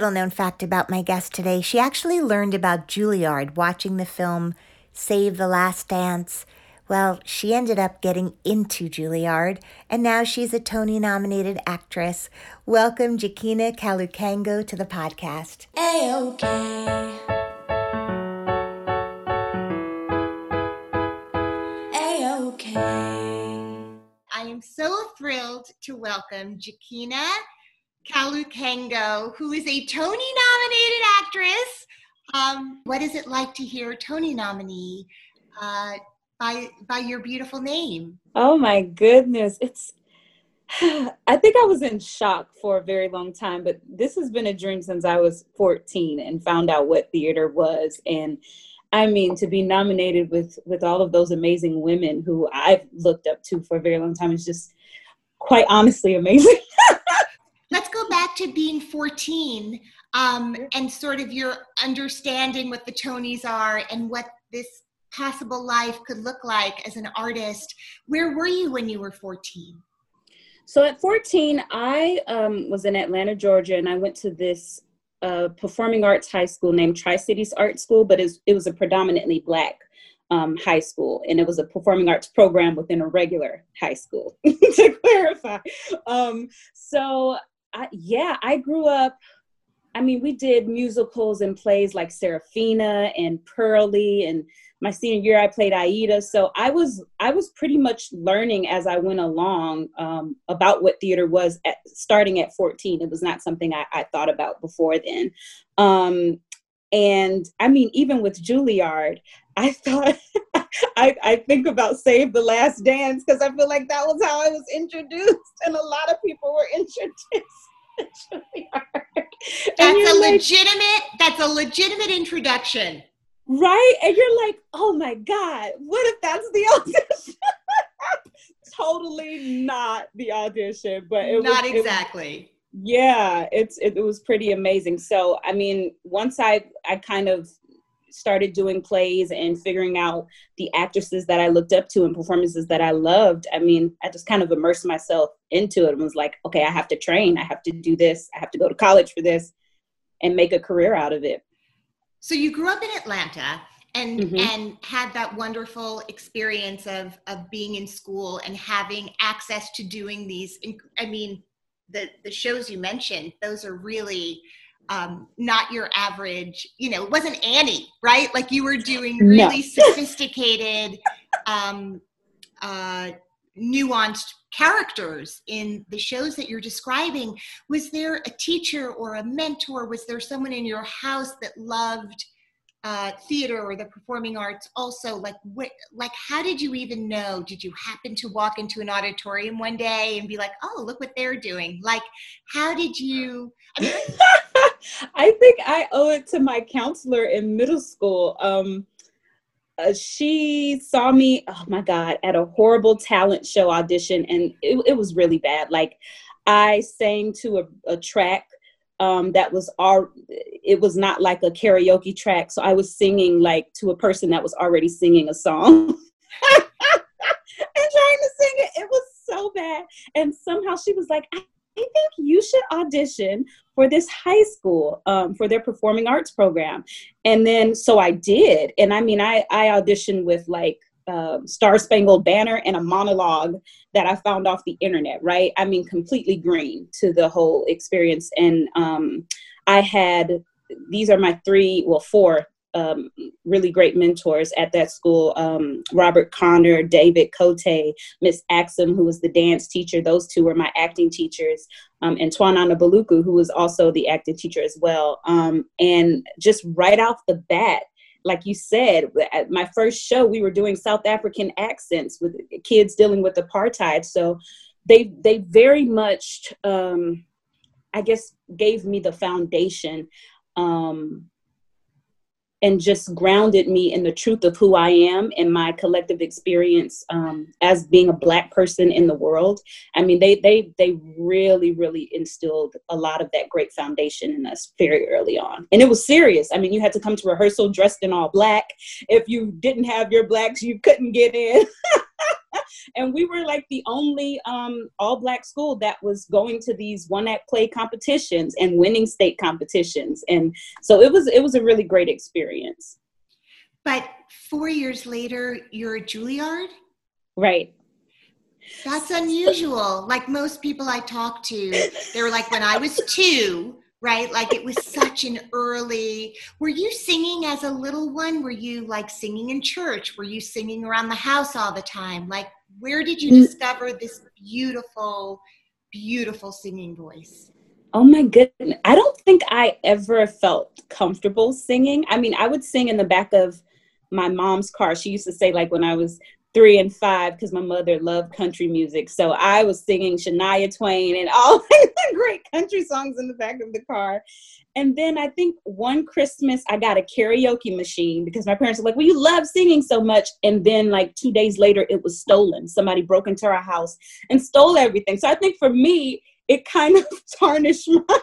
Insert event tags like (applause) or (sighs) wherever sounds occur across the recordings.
Little known fact about my guest today she actually learned about Juilliard watching the film Save the Last Dance. Well, she ended up getting into Juilliard, and now she's a Tony nominated actress. Welcome, Joaquina Kalukango, to the podcast. A-okay. A-okay. I am so thrilled to welcome Joaquina Kalukango, who is a Tony nominated actress. Um, what is it like to hear Tony nominee uh, by by your beautiful name? Oh my goodness, it's. (sighs) I think I was in shock for a very long time, but this has been a dream since I was 14 and found out what theater was. And I mean, to be nominated with with all of those amazing women who I've looked up to for a very long time is just quite honestly amazing. (laughs) Let's go back to being 14 um, and sort of your understanding what the Tonys are and what this possible life could look like as an artist. Where were you when you were 14? So at 14, I um, was in Atlanta, Georgia, and I went to this uh, performing arts high school named Tri Cities Art School, but it was a predominantly black um, high school, and it was a performing arts program within a regular high school. (laughs) to clarify, um, so I, yeah, I grew up. I mean, we did musicals and plays like Sarafina and Purlie, and my senior year I played Aida. So I was I was pretty much learning as I went along um, about what theater was at, starting at 14. It was not something I, I thought about before then. Um, and I mean, even with Juilliard, I thought (laughs) I, I think about Save the Last Dance because I feel like that was how I was introduced, and a lot of people were (laughs) introduced. That's a like, legitimate. That's a legitimate introduction. Right? And you're like, oh my God, what if that's the (laughs) audition? totally not the audition, but it not was, exactly. It, yeah, it's it, it was pretty amazing. So I mean, once I I kind of started doing plays and figuring out the actresses that I looked up to and performances that I loved, I mean, I just kind of immersed myself into it and was like, okay, I have to train, I have to do this, I have to go to college for this and make a career out of it. So you grew up in Atlanta and mm-hmm. and had that wonderful experience of of being in school and having access to doing these I mean the the shows you mentioned those are really um, not your average, you know, it wasn't Annie, right? Like you were doing really no. sophisticated, um, uh, nuanced characters in the shows that you're describing. Was there a teacher or a mentor? Was there someone in your house that loved uh, theater or the performing arts also like what like how did you even know? Did you happen to walk into an auditorium one day and be like oh look what they're doing. Like how did you (laughs) I, mean, I think i owe it to my counselor in middle school um uh, she saw me oh my god at a horrible talent show audition and it, it was really bad. Like i sang to a, a track um, that was all it was not like a karaoke track so i was singing like to a person that was already singing a song (laughs) and trying to sing it it was so bad and somehow she was like i I think you should audition for this high school um, for their performing arts program. And then, so I did. And I mean, I, I auditioned with like uh, Star Spangled Banner and a monologue that I found off the internet, right? I mean, completely green to the whole experience. And um, I had, these are my three, well, four um, really great mentors at that school um, Robert Connor, David Cote, Miss Axum, who was the dance teacher. Those two were my acting teachers. Um, and Twanana Baluku, who was also the acting teacher as well. Um, and just right off the bat, like you said, at my first show, we were doing South African accents with kids dealing with apartheid. So they they very much, um, I guess, gave me the foundation um, and just grounded me in the truth of who I am and my collective experience um, as being a black person in the world. I mean, they they they really really instilled a lot of that great foundation in us very early on, and it was serious. I mean, you had to come to rehearsal dressed in all black. If you didn't have your blacks, you couldn't get in. (laughs) and we were like the only um, all black school that was going to these one act play competitions and winning state competitions and so it was it was a really great experience but four years later you're at juilliard right that's unusual like most people i talk to they were like when i was two right? Like it was such an early. Were you singing as a little one? Were you like singing in church? Were you singing around the house all the time? Like, where did you discover this beautiful, beautiful singing voice? Oh my goodness. I don't think I ever felt comfortable singing. I mean, I would sing in the back of my mom's car. She used to say, like, when I was three and five because my mother loved country music. So I was singing Shania Twain and all (laughs) the great country songs in the back of the car. And then I think one Christmas I got a karaoke machine because my parents were like, Well, you love singing so much. And then like two days later it was stolen. Somebody broke into our house and stole everything. So I think for me, it kind of (laughs) tarnished my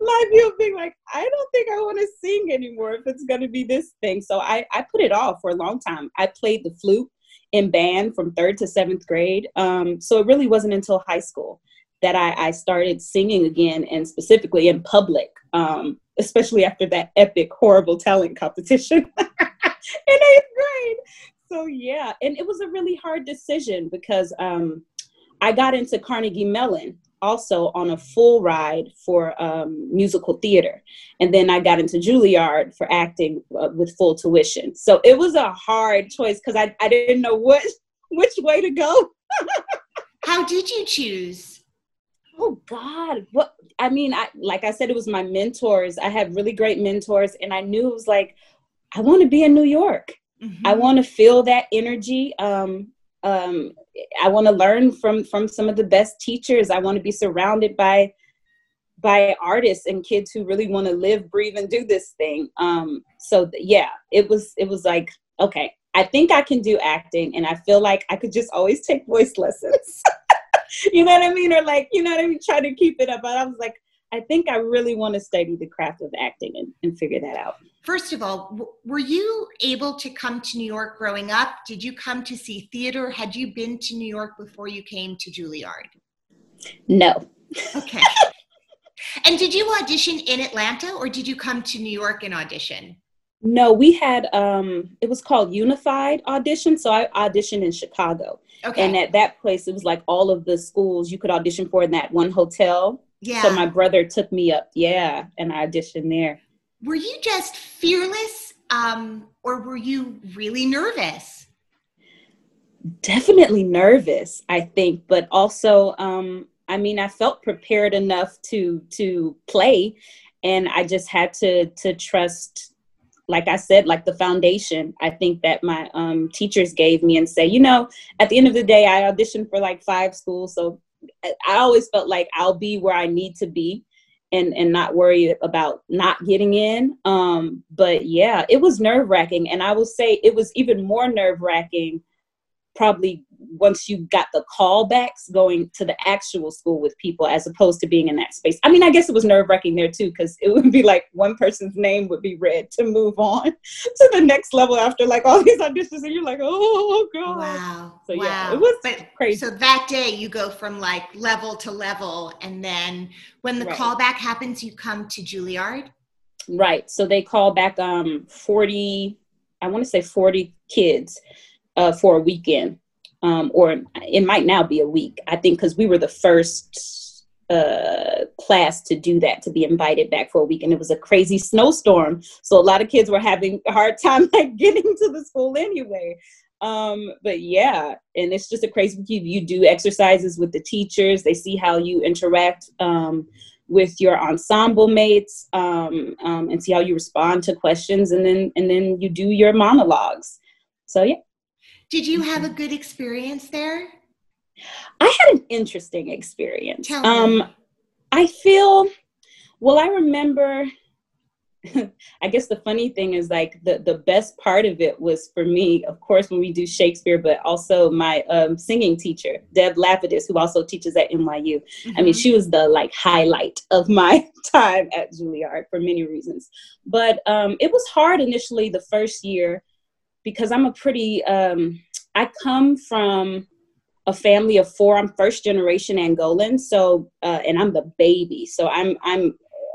my view of being like, I don't think I want to sing anymore if it's gonna be this thing. So I, I put it off for a long time. I played the flute in band from third to seventh grade. Um, so it really wasn't until high school that I, I started singing again and specifically in public, um, especially after that epic, horrible talent competition (laughs) in eighth grade. So yeah, and it was a really hard decision because um, I got into Carnegie Mellon also on a full ride for um, musical theater. And then I got into Juilliard for acting uh, with full tuition. So it was a hard choice because I, I didn't know what (laughs) which way to go. (laughs) How did you choose? Oh God. What I mean, I like I said, it was my mentors. I had really great mentors, and I knew it was like, I want to be in New York. Mm-hmm. I want to feel that energy. Um, um, I want to learn from from some of the best teachers. I want to be surrounded by by artists and kids who really want to live, breathe, and do this thing. Um, so th- yeah, it was it was like okay, I think I can do acting, and I feel like I could just always take voice lessons. (laughs) (laughs) you know what I mean? Or like you know what I mean? Try to keep it up. But I was like, I think I really want to study the craft of acting and, and figure that out. First of all, were you able to come to New York growing up? Did you come to see theater? Had you been to New York before you came to Juilliard? No. Okay. (laughs) and did you audition in Atlanta or did you come to New York and audition? No, we had um it was called Unified Audition. So I auditioned in Chicago. Okay. And at that place it was like all of the schools you could audition for in that one hotel. Yeah. So my brother took me up, yeah, and I auditioned there. Were you just fearless, um, or were you really nervous? Definitely nervous, I think, but also, um, I mean, I felt prepared enough to to play, and I just had to to trust like I said, like the foundation, I think that my um, teachers gave me and say, you know, at the end of the day, I auditioned for like five schools. So I always felt like I'll be where I need to be and and not worry about not getting in. Um, but yeah, it was nerve wracking, and I will say it was even more nerve wracking probably once you got the callbacks going to the actual school with people as opposed to being in that space. I mean, I guess it was nerve wracking there too, because it would be like one person's name would be read to move on (laughs) to the next level after like all these auditions, and you're like, oh god. Wow. So wow. yeah, it was but, crazy. So that day you go from like level to level, and then when the right. callback happens, you come to Juilliard. Right. So they call back um 40, I want to say 40 kids uh, for a weekend, um, or it might now be a week. I think because we were the first uh, class to do that to be invited back for a week and it was a crazy snowstorm. So a lot of kids were having a hard (laughs) time like getting to the school anyway. Um but yeah and it's just a crazy you, you do exercises with the teachers. They see how you interact um with your ensemble mates um, um, and see how you respond to questions and then and then you do your monologues. So yeah did you have a good experience there I had an interesting experience. Tell me. Um, I feel, well, I remember. (laughs) I guess the funny thing is like the the best part of it was for me, of course, when we do Shakespeare, but also my um, singing teacher, Deb Lapidus, who also teaches at NYU. I mean, she was the like highlight of my (laughs) time at Juilliard for many reasons. But um, it was hard initially the first year because I'm a pretty. Um, I come from a family of four. I'm first generation Angolan, so uh, and I'm the baby, so I'm I'm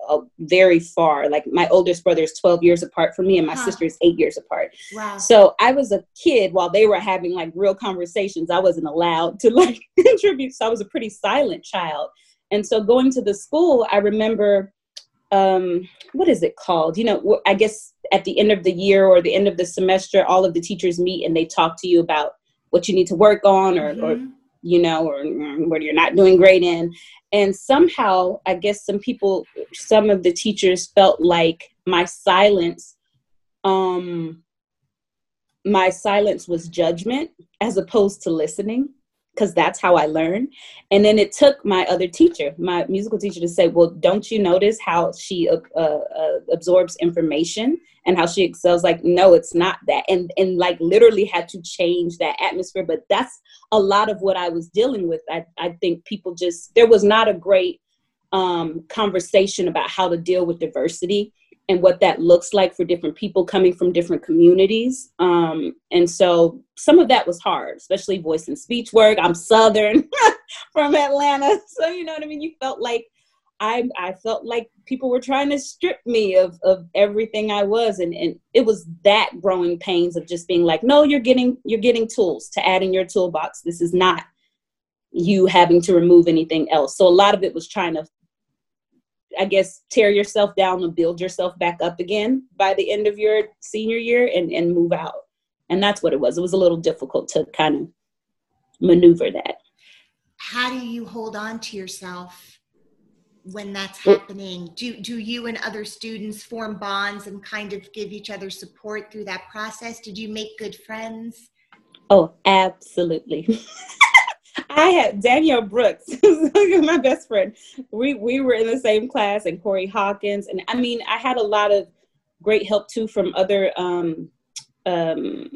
uh, very far. Like my oldest brother is 12 years apart from me, and my Huh. sister is eight years apart. wow So I was a kid while they were having like real conversations. I wasn't allowed to (laughs) like contribute, so I was a pretty silent child. And so going to the school, I remember um what is it called you know i guess at the end of the year or the end of the semester all of the teachers meet and they talk to you about what you need to work on or, or Mhm. you know, or mm, what you're not doing great in. And somehow, I guess some people, some of the teachers felt like my silence, um, my silence was judgment as opposed to listening, because that's how I learn. And then it took my other teacher, my musical teacher, to say, "Well, don't you notice how she uh, uh, absorbs information and how she excels?" Like, no, it's not that. And and like literally had to change that atmosphere. But that's a lot of what I was dealing with. I, I think people just, there was not a great um, conversation about how to deal with diversity and what that looks like for different people coming from different communities. Um, and so some of that was hard, especially voice and speech work. I'm Southern (laughs) from Atlanta. So, you know what I mean? You felt like, I, I felt like people were trying to strip me of, of everything I was. And, and it was that growing pains of just being like, no, you're getting, you're getting tools to add in your toolbox. This is not you having to remove anything else. So a lot of it was trying to, I guess, tear yourself down and build yourself back up again by the end of your senior year and, and move out. And that's what it was. It was a little difficult to kind of maneuver that. how do you hold on to yourself when that's happening do do you and other students form bonds and kind of give each other support through that process did you make good friends Oh, absolutely. (laughs) I had Danielle Brooks, (laughs) my best friend. We we were in the same class, and Corey Hawkins, and I mean, I had a lot of great help too from other um, um,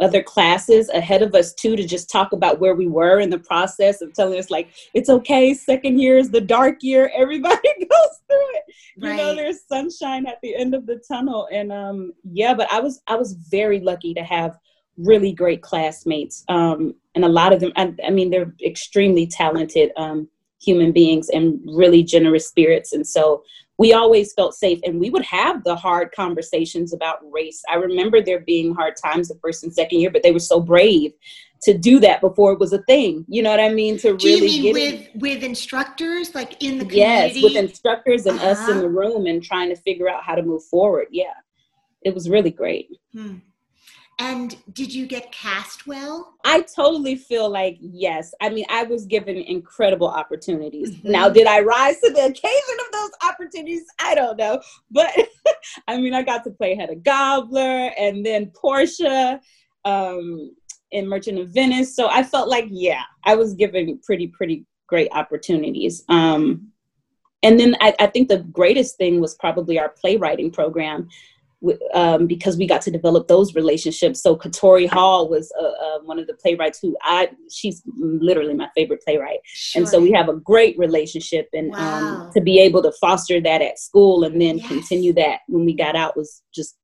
other classes ahead of us too to just talk about where we were in the process of telling us like it's okay. Second year is the dark year. (laughs) Everybody (laughs) goes through it you know there's sunshine at the end of the tunnel and um yeah but i was i was very lucky to have really great classmates um and a lot of them i, I mean they're extremely talented um human beings and really generous spirits. And so we always felt safe and we would have the hard conversations about race. I remember there being hard times the first and second year but they were so brave to do that before it was a thing. You know what i mean? To do really you mean in- with with instructors like in the community? yes with instructors and us in Uh-huh. the room and trying to figure out how to move forward. Yeah. It was really great. Hmm. And did you get cast well? I totally feel like yes. I mean i was given incredible opportunities. Mhm. now did i rise to the occasion of those opportunities? I don't know. But (laughs) i mean i got to play Hedda Gabler and then portia um in merchant of venice. So i felt like yeah i was given pretty pretty great opportunities. Um and then I, I think the greatest thing was probably our playwriting program um, because we got to develop those relationships. So Katori Hall was uh, uh, one of the playwrights who I she's literally my favorite playwright, and so we have a great relationship. And Wow. um, to be able to foster that at school and then Yes. continue that when we got out was just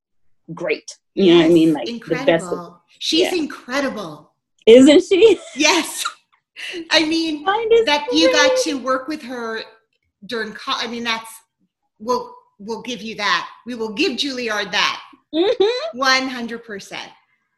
great. You know what I mean? Like incredible the best. Of, she's yeah. incredible isn't she? yes i mean that you got to work with her during co- i mean that's we'll we'll give you that we will give juilliard that Mhm. 100%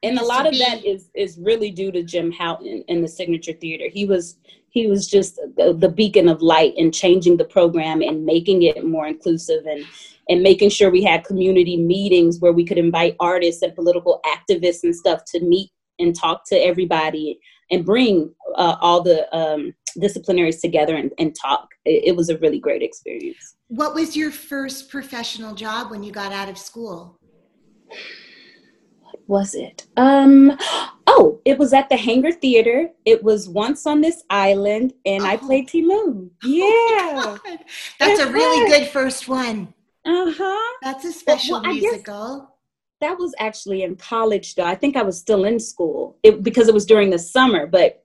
and a lot of that be- is is really due to Jim Houghton in the Signature Theater. He was he was just the, the beacon of light and changing the program and making it more inclusive and and making sure we had community meetings where we could invite artists and political activists and stuff to meet and talk to everybody and bring uh, all the um, disciplinaries together and, and talk. It, it, was a really great experience. What was your first professional job when you got out of school? What was it? Um, oh, it was at the Hangar Theater. It was once on this island, and oh. I played Ti Moune. Yeah, oh that's a really good first one. Uh huh. That's a special well, musical. That was actually in college, though. I think I was still in school it, because it was during the summer. But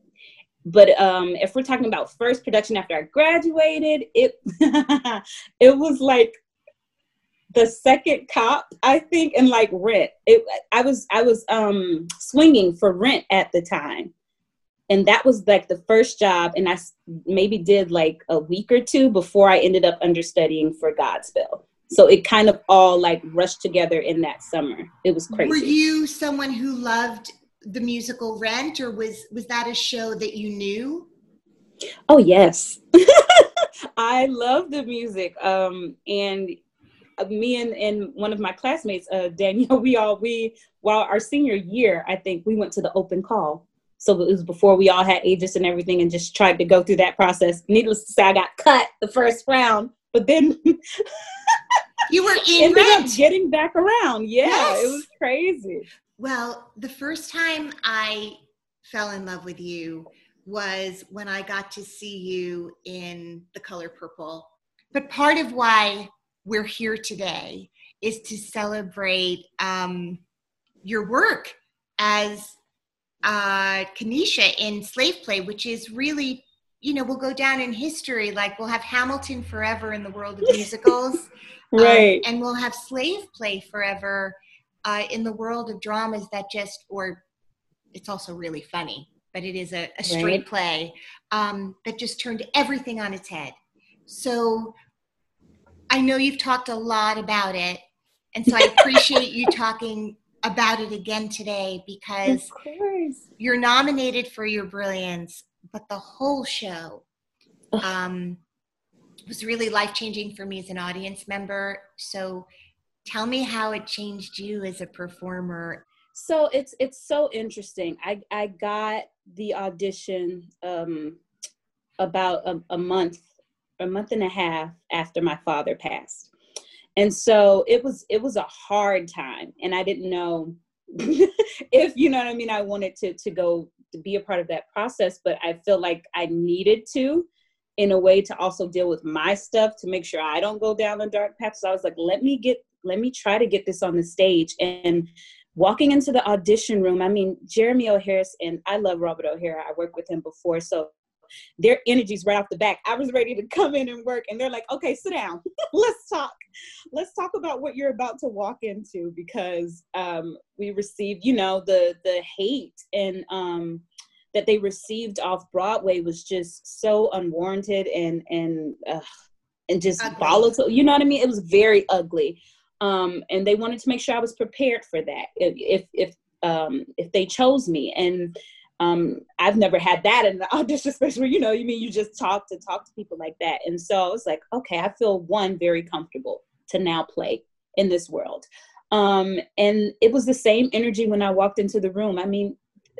but um, if we're talking about first production after I graduated, it (laughs) it was like the second cop, I think, and like Rent. It I was I was um swinging for Rent at the time, and that was like the first job, and I maybe did like a week or two before I ended up understudying for Godspell. So it kind of all like rushed together in that summer. It was crazy. were you someone who loved the musical rent or was was that a show that you knew oh yes (laughs) i love the music um and uh, me and, and one of my classmates uh danielle (laughs) we all we while our senior year i think we went to the open call so it was before we all had ages and everything and just tried to go through that process needless to say i got cut the first round but then (laughs) you were in ended up getting back around. Yeah, yes. it was crazy. Well, the first time I fell in love with you was when I got to see you in The Color Purple. But part of why we're here today is to celebrate um, your work as uh, Kaneisha in Slave Play, which is really, you know—we'll go down in history. Like we'll have Hamilton forever in the world of (laughs) musicals. Right. Um, and we'll have slave play forever uh, in the world of dramas that just, or it's also really funny, but it is a, a straight right. play um, that just turned everything on its head. So I know you've talked a lot about it. And so I (laughs) appreciate you talking about it again today because you're nominated for your brilliance, but the whole show um, was really life changing for me as an audience member. So tell me how it changed you as a performer. So it's it's so interesting. I I got the audition um, about a, a month, a month and a half after my father passed, and so it was it was a hard time, and I didn't know (laughs) if you know what I mean. I wanted to to go to be a part of that process, but I feel like I needed to in a way to also deal with my stuff to make sure I don't go down the dark path. So I was like, let me get, let me try to get this on the stage. And walking into the audition room, I mean, Jeremy O. Harris, and I love Robert O'Hara. I worked with him before. So their energies right off the back. I was ready to come in and work, and they're like, okay, sit down. (laughs) Let's talk. Let's talk about what you're about to walk into because um, we received, you know, the the hate and um, that they received off Broadway was just so unwarranted and and uh, and just ugly. volatile. You know what I mean? It was very ugly, um, and they wanted to make sure I was prepared for that if if um, if they chose me. And um, I've never had that in the audition space where you know you mean you just talk to talk to people like that. And so I was like, okay, I feel one very comfortable to now play in this world. Um, and it was the same energy when I walked into the room. I mean,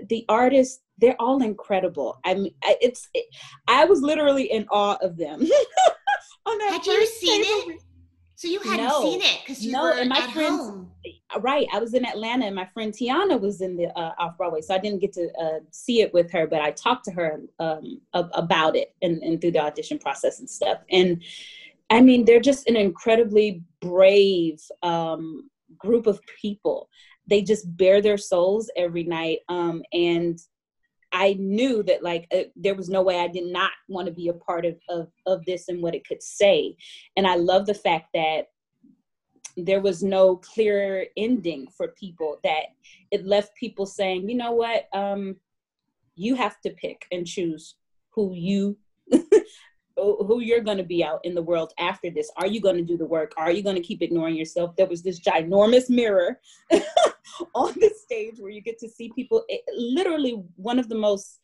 the artists they're all incredible. I mean, it's it, I was literally in awe of them. (laughs) Had you seen table. it? So you hadn't no, seen it because you no, were and my at friends, home. Right, I was in Atlanta, and my friend Teyonah was in the uh, off Broadway, so I didn't get to uh, see it with her, but I talked to her um, about it and, and through the audition process and stuff. And I mean, they're just an incredibly brave um, group of people. They just bare their souls every night, um, and I knew that like uh, there was no way I did not want to be a part of, of of this and what it could say. And I love the fact that there was no clear ending for people that it left people saying, you know what, um, you have to pick and choose who you (laughs) who you're going to be out in the world after this. Are you going to do the work? Are you going to keep ignoring yourself? There was this ginormous mirror (laughs) on the stage where you get to see people. It, literally, one of the most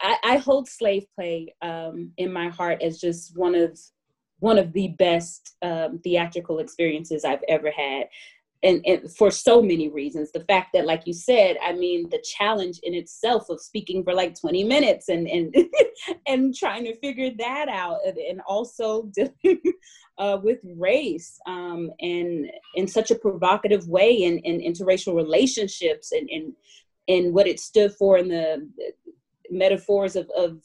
I, I hold slave play um, in my heart as just one of one of the best um, theatrical experiences I've ever had. And, and, for so many reasons the fact that like you said i mean the challenge in itself of speaking for like 20 minutes and and (laughs) and trying to figure that out and, also (laughs) dealing uh, with race um, and in such a provocative way in, in interracial relationships and, and and what it stood for in the metaphors of, of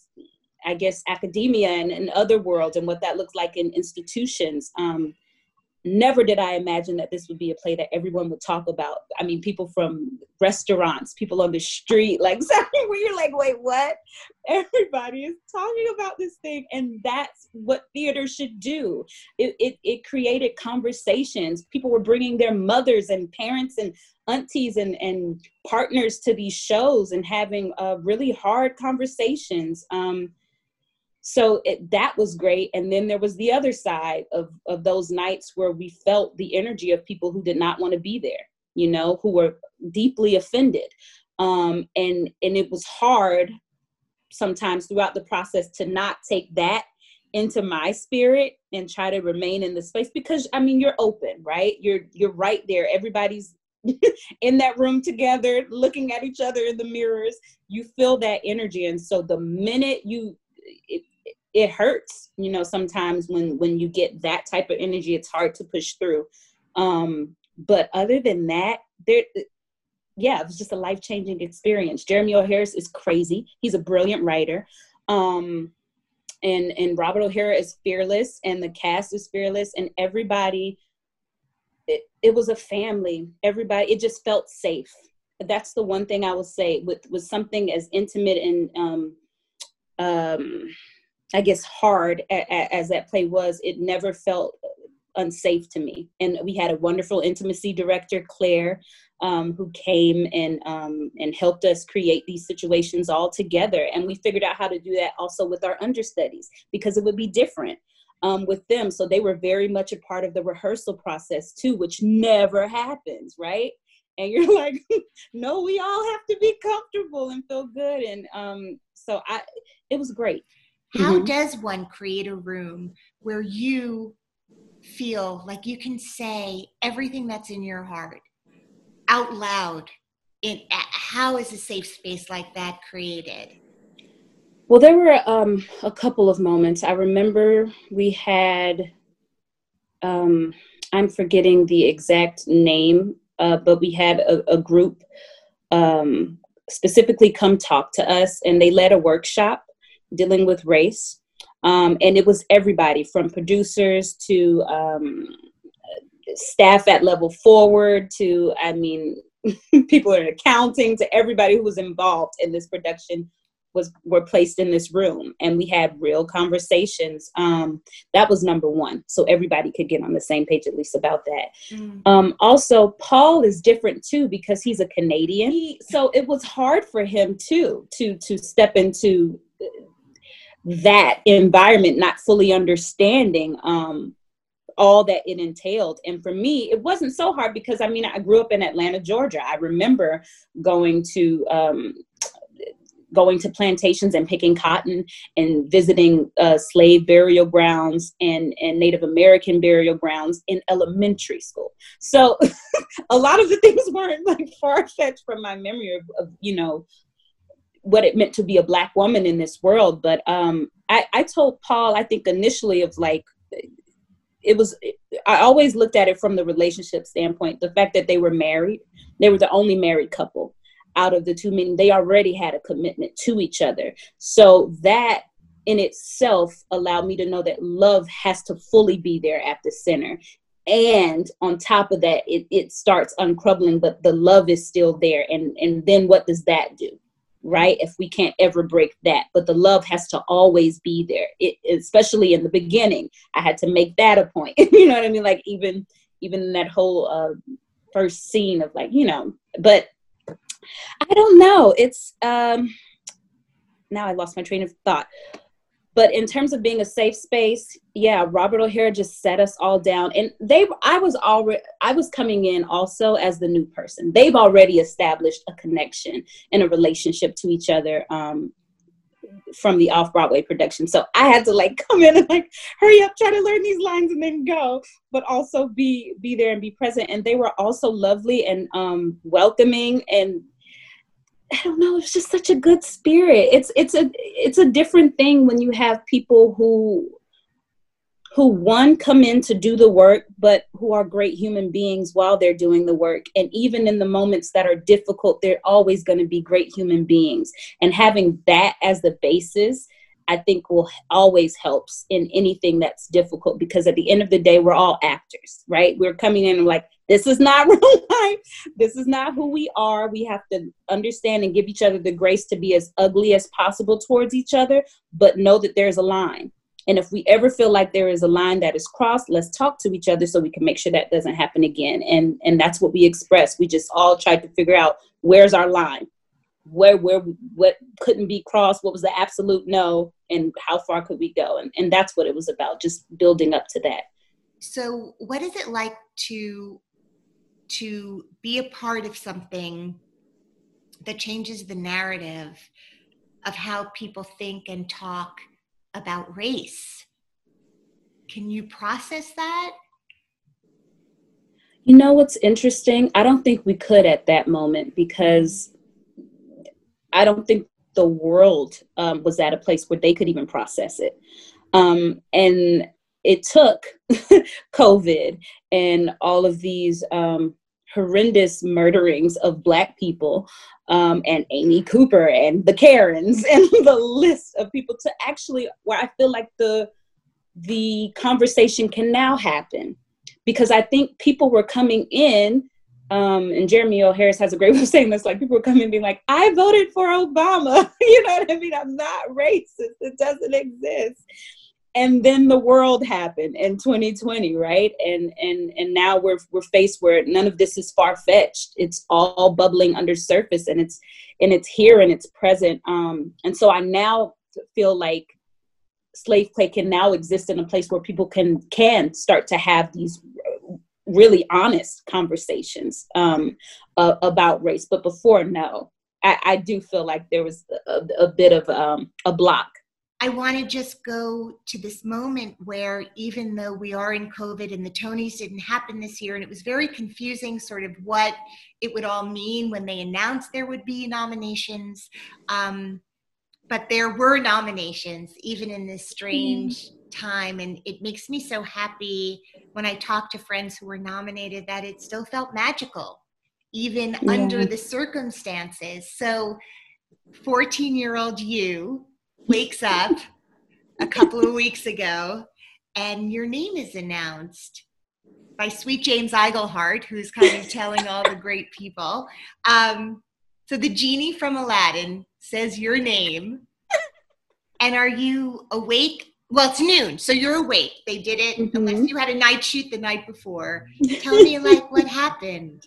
I guess, academia and, and other worlds and what that looks like in institutions. Um, never did I imagine that this would be a play that everyone would talk about. I mean, people from restaurants, people on the street, (laughs) like something where you're like, wait, what? Everybody is talking about this thing, and that's what theater should do. It, it, it created conversations. People were bringing their mothers and parents and aunties and, and partners to these shows and having uh, really hard conversations. Um, so it, that was great. And then there was the other side of, of those nights where we felt the energy of people who did not want to be there you know who were deeply offended. Um, and and it was hard sometimes throughout the process to not take that into my spirit and try to remain in the space because i mean you're open right? You're you're right there. Everybody's (laughs) in that room together looking at each other in the mirrors. You feel that energy. And so the minute you it, it hurts you know sometimes when when you get that type of energy it's hard to push through. Um but other than that there yeah it was just a life-changing experience. Jeremy o. harris is crazy. He's a brilliant writer. Um and and robert o'hara is fearless and the cast is fearless and everybody it, it was a family. Everybody it just felt safe. That's the one thing i will say with with something as intimate and um um I guess hard as that play was, it never felt unsafe to me. And we had a wonderful intimacy director, Claire, um, who came and um, and helped us create these situations all together. And we figured out how to do that also with our understudies because it would be different um, with them. So they were very much a part of the rehearsal process too, which never happens, right? And you're (laughs) like, no, we all have to be comfortable and feel good. And um, so I, it was great. How mm-hmm. does one create a room where you feel like you can say everything that's in your heart out loud? In how is a safe space like that created? Well, there were um, a couple of moments. I remember we had, um, I'm forgetting the exact name, uh, but we had a, a group um, specifically come talk to us, and they led a workshop dealing with race. Um, and it was everybody from producers to um, staff at level forward to, I mean, (laughs) people in accounting to everybody who was involved in this production was were placed in this room. And we had real conversations. Um, that was number one. So everybody could get on the same page at least about that. Mm. um, also paul is different too because he's a canadian. He, so it was hard for him too to to step into that environment, not fully understanding um, all that it entailed. And for me, it wasn't so hard because I mean, I grew up in Atlanta, Georgia. I remember going to um, going to plantations and picking cotton and visiting uh, slave burial grounds and, and Native American burial grounds in elementary school. So (laughs) a lot of the things weren't like far fetched from my memory of, of, you know, what it meant to be a black woman in this world. But um, I, I told Paul, I think initially of like, it was, I always looked at it from the relationship standpoint. The fact that they were married, they were the only married couple out of the two men. They already had a commitment to each other. So that in itself allowed me to know that love has to fully be there at the center and on top of that it, it starts uncrumbling but the love is still there and and then what does that do right if we can't ever break that but the love has to always be there. It, especially in the beginning i had to make that a point (laughs) you know what i mean? Like even even that whole uh, first scene of like you know but i don't know it's um now i lost my train of thought but in terms of being a safe space yeah robert o'hara just set us all down and they i was already i was coming in also as the new person they've already established a connection and a relationship to each other um, from the off Broadway production. So I had to like (laughs) come in and like hurry up, try to learn these lines and then go, but also be be there and be present. And they were also lovely and um, welcoming and I don't know, it's just such a good spirit. It's it's a it's a different thing when you have people who who one come in to do the work but who are great human beings while they're doing the work. And even in the moments that are difficult they're always going to be great human beings. And having that as the basis i think will always helps in anything that's difficult because at the end of the day we're all actors right? We're coming in and like this is not (laughs) real life this is not who we are we have to understand and give each other the grace to be as ugly as possible towards each other but know that there's a line and if we ever feel like there is a line that is crossed, let's talk to each other so we can make sure that doesn't happen again. And and that's what we express. We just all tried to figure out where's our line, where where what couldn't be crossed, what was the absolute no, and how far could we go? And and that's what it was about, just building up to that. So, what is it like to to be a part of something that changes the narrative of how people think and talk about race. Can you process that? You know what's interesting? I don't think we could at that moment because I don't think the world um, was at a place where they could even process it. Um, and it took (laughs) COVID and all of these um, horrendous murderings of Black people um, and Amy Cooper and the Karens (laughs) and the list of people to actually where I feel like the the conversation can now happen because I think people were coming in um, and Jeremy O. Harris has a great (laughs) way of saying this. Like people were coming and being like, "I voted for Obama." you know what I mean? I'm not racist. It doesn't exist and then the world happened in 2020 right? And and and now we're we're faced where none of this is far fetched it's all bubbling under surface and it's and it's here and it's present. Um and so i now feel like slave play can now exist in a place where people can can start to have these really honest conversations um uh, about race. But before no. I, I do feel like there was a, a bit of um, a block I want to just go to this moment where, even though we are in COVID and the Tonys didn't happen this year, and it was very confusing, sort of what it would all mean when they announced there would be nominations. Um, but there were nominations, even in this strange mm-hmm. time. And it makes me so happy when I talk to friends who were nominated that it still felt magical, even yeah. under the circumstances. So, 14 year old you wakes up a couple of weeks ago and your name is announced by Sweet James Iglehart, who's kind of telling all the great people. Um, so the genie from Aladdin says your name. And are you awake? Well, it's noon, so you're awake. They did it mm-hmm. unless you had a night shoot the night before. Tell me, like, what happened?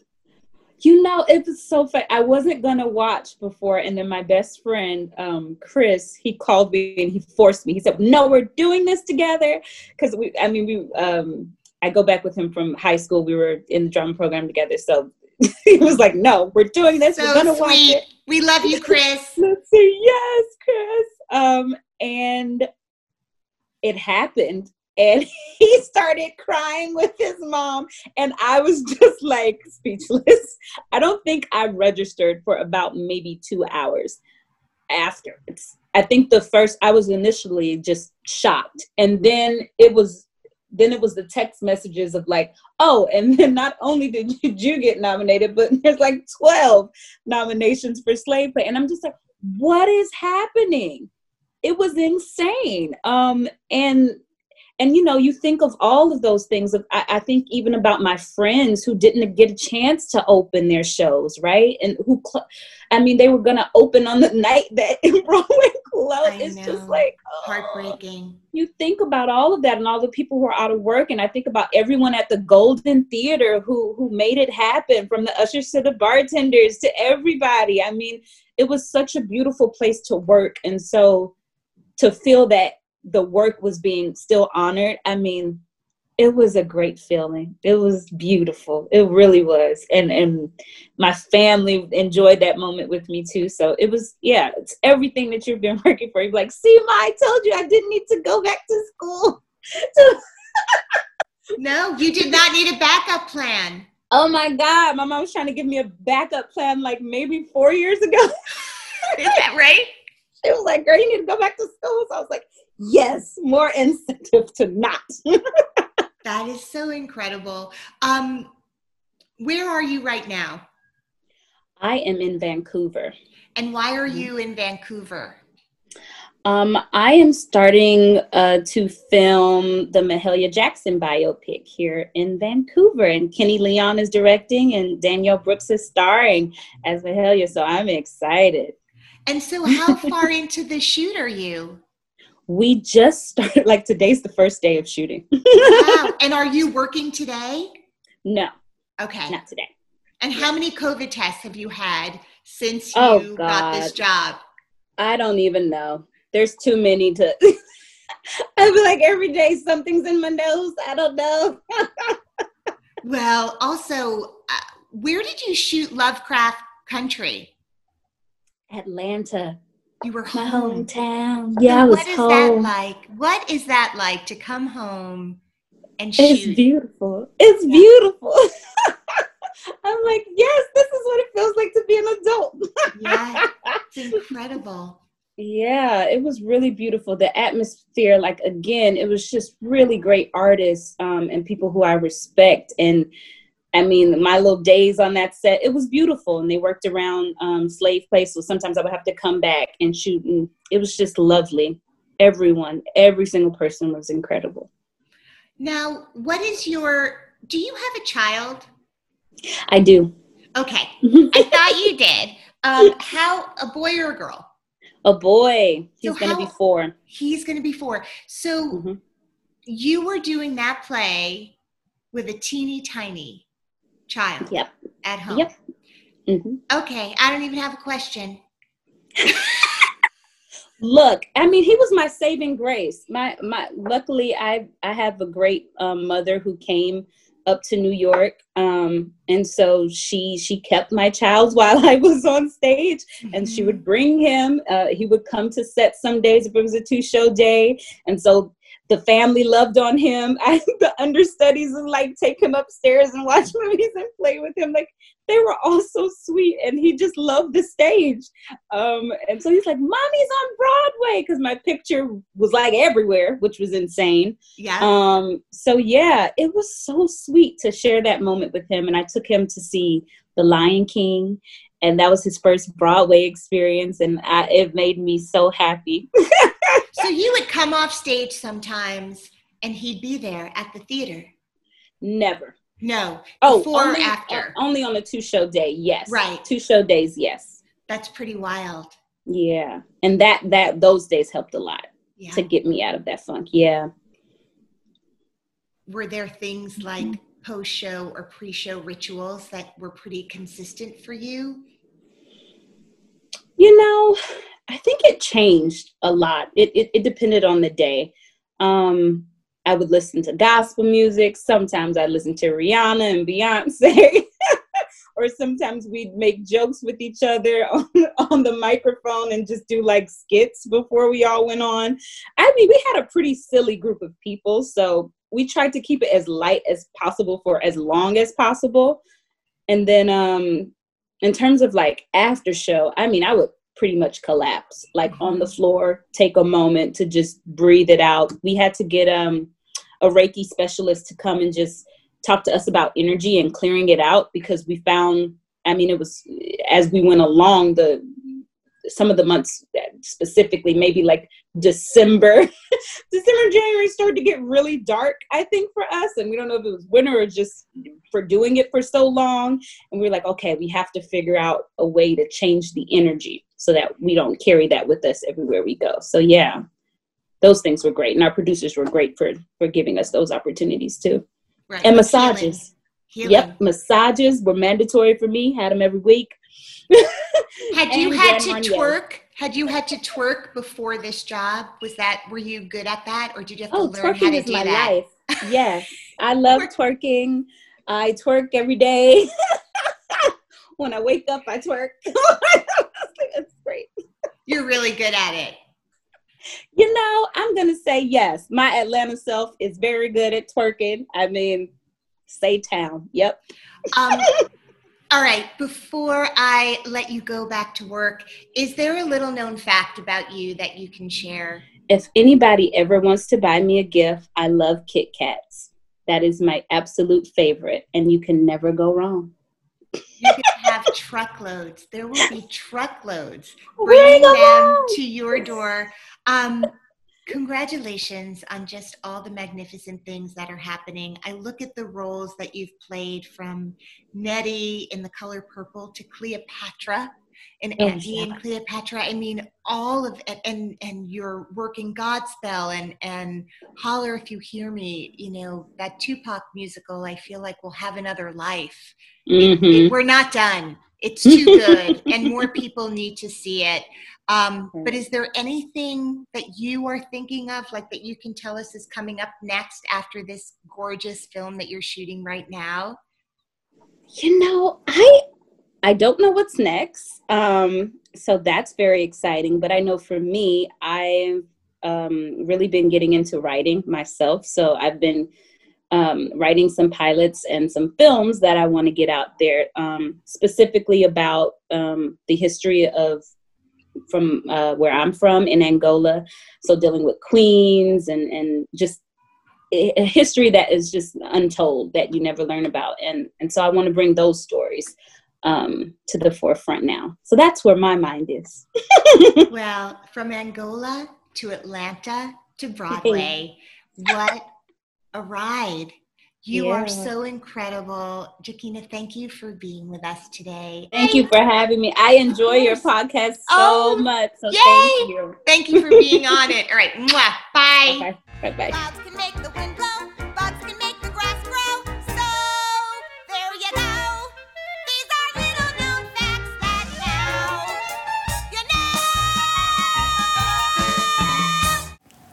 You know it was so fun i wasn't gonna watch before and then my best friend um, chris he called me and he forced me. He said no we're doing this together. Because we i mean we um, i go back with him from high school. We were in the drama program together so (laughs) he was like no we're doing this. So we're gonna sweet. watch it. We love you chris. (laughs) Let's say yes chris. Um, and it happened and (laughs) he started crying with his mom and i was (laughs) just like speechless. I don't think i registered for about maybe two hours after i think the first i was initially just shocked and then it was then it was the text messages of like oh and (laughs) then not only did you get nominated but there's like 12 nominations for slave play and i'm just like what is happening? It was insane. Um and and you know you think of all of those things I, I, think even about my friends who didn't get a chance to open their shows right and who cl- i mean they were gonna open on the (laughs) night that (laughs) broadway closed it's know. just like oh. heartbreaking you think about all of that and all the people who are out of work and i think about everyone at the golden theater who who made it happen from the ushers to the bartenders to everybody i mean it was such a beautiful place to work and so to feel that the work was being still honored i mean it was a great feeling. It was beautiful. It really was. And and my family enjoyed that moment with me too. So it was yeah, it's everything that you've been (laughs) working for. You're like, see ma, I told you I didn't need to go back to school. (laughs) no, you did not need a backup plan. Oh my God. My mom was trying to give me a backup plan like maybe four years ago. (laughs) Is that right? She was like, girl, you need to go back to school. So I was like, yes, more incentive to not. (laughs) that is so incredible. Um, where are you right now? I am in Vancouver. And why are you in Vancouver? Um, I am starting uh, to film the Mahalia Jackson biopic here in Vancouver, and Kenny Leon is directing, and Danielle Brooks is starring as Mahalia. So I'm excited. And so, how far into the shoot are you? We just started, like today's the first day of shooting. (laughs) wow. And are you working today? No. Okay. Not today. And how many COVID tests have you had since oh, you oh, got this job? I don't even know. There's too many to. (laughs) I feel like every day something's in my nose. I don't know. (laughs) well, also, uh, where did you shoot Lovecraft Country? Atlanta. You were my home. hometown. Yeah, I was what is home. that like? What is that like to come home and shoot? It's beautiful. It's yeah. beautiful. (laughs) I'm like, yes, this is what it feels like to be an adult. yeah, it's (laughs) incredible. Yeah, it was really beautiful. The atmosphere, like again, it was just really great artists um, and people who I respect. And I mean, my little days on that set, it was beautiful. And they worked around um, Slave Play. So sometimes I would have to come back and shoot. And it was just lovely. Everyone, every single person was incredible. Now, what is your, do you have a child? I do. Okay. (laughs) I thought you did. Um, how, a boy or a girl? A boy. He's so going to be four. He's going to be four. So mm-hmm. you were doing that play with a teeny tiny child yep. at home. Yep. Mm-hmm. Okay, I don't even have a question. (laughs) Look, I mean, he was my saving grace. My my. Luckily, I I have a great um, mother who came up to New York, um, and so she she kept my child (laughs) while I was on stage, mm-hmm. and she would mm-hmm. bring him. Uh, he would come to set some days if it was a two show day, and so the family loved on him. (laughs) I, the understudies would like take him upstairs and watch (laughs) movies and play with him. Like they were all so sweet, and he just loved the stage. Um, and so he's like, "Mommy's on Broadway," because my picture was like everywhere, which was insane. Yeah. Um. So yeah, it was so sweet to share that moment with him, and I took him to see The Lion King, and that was his first Broadway experience, and I, it made me so happy. (laughs) so you would come off stage sometimes, and he'd be there at the theater. Never. No. Oh, before only, or after? Uh, only on a two show day. Yes. Right. Two show days. Yes. That's pretty wild. Yeah, and that that those days helped a lot yeah. to get me out of that funk. Yeah. Were there things mm-hmm. like post show or pre show rituals that were pretty consistent for you? You know, I think it changed a lot. It, it, it depended on the day. Um, I would listen to gospel music. Sometimes I'd listen to Rihanna and Beyonce. (laughs) or sometimes we'd make jokes with each other (laughs) on, on the microphone and just do like skits before we all went on. I mean, we had a pretty silly group of people. So we tried to keep it as light as possible for as long as possible. And then um in terms of like after show, I mean, I would pretty much collapse like on the floor, take a moment to just breathe it out. We had to get um a Reiki specialist to come and just talk to us about energy and clearing it out because we found I mean it was as we went along the some of the months specifically maybe like december (laughs) december january started to get really dark i think for us and we don't know if it was winter or just for doing it for so long and we are like okay we have to figure out a way to change the energy so that we don't carry that with us everywhere we go so yeah those things were great and our producers were great for for giving us those opportunities too right. and massages Healing. Healing. yep massages were mandatory for me had them every week (laughs) had you had to twerk? Had you had to twerk before this job? Was that were you good at that, or did you have to oh, learn how to is do my that? Life. (laughs) Yes, I love twerking. I twerk every day. (laughs) when I wake up, I twerk. (laughs) it's great. You're really good at it. You know, I'm gonna say yes. My Atlanta self is very good at twerking. I mean, say town. Yep. Um, all right. Before I let you go back to work, is there a little known fact about you that you can share? If anybody ever wants to buy me a gift, I love Kit Kats. That is my absolute favorite, and you can never go wrong. You can have (laughs) truckloads. There will be truckloads bringing them to your door. Um, congratulations on just all the magnificent things that are happening. I look at the roles that you've played from Nettie in The Color Purple to Cleopatra and Oh, Andy yeah. and Cleopatra. I mean, all of it, and and your working Godspell and and holler if you hear me. You know that Tupac musical. I feel like will have another life. It- Mhm. it- we're not done. It's too good, and more people need to see it. Um, but is there anything that you are thinking of, like that you can tell us is coming up next after this gorgeous film that you're shooting right now? You know, I I don't know what's next. Um, so that's very exciting. But I know for me, I've um, really been getting into writing myself. So I've been um, writing some pilots and some films that I want to get out there, um, specifically about um, the history of from uh, where I'm from in Angola. So dealing with queens and and just a history that is just untold that you never learn about. And and so i want to bring those stories um, to the forefront now. So that's where my mind is. (laughs) Well, from Angola to Atlanta to Broadway, what a ride! You Yeah. are so incredible, Joaquina. Thank you for being with us today. thank you for having me i enjoy your podcast so Oh, much so yay! thank you Thank you for being on it. All right, mwah, bye. okay bye bye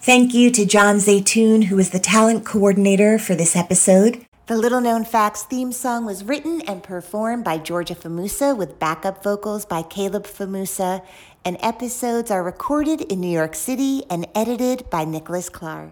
Thank you to John Zaytoon, who is the talent coordinator for this episode. The Little Known Facts theme song was written and performed by Georgia Famusa with backup vocals by Caleb Famusa, and episodes are recorded in New York City and edited by Nicholas Clark.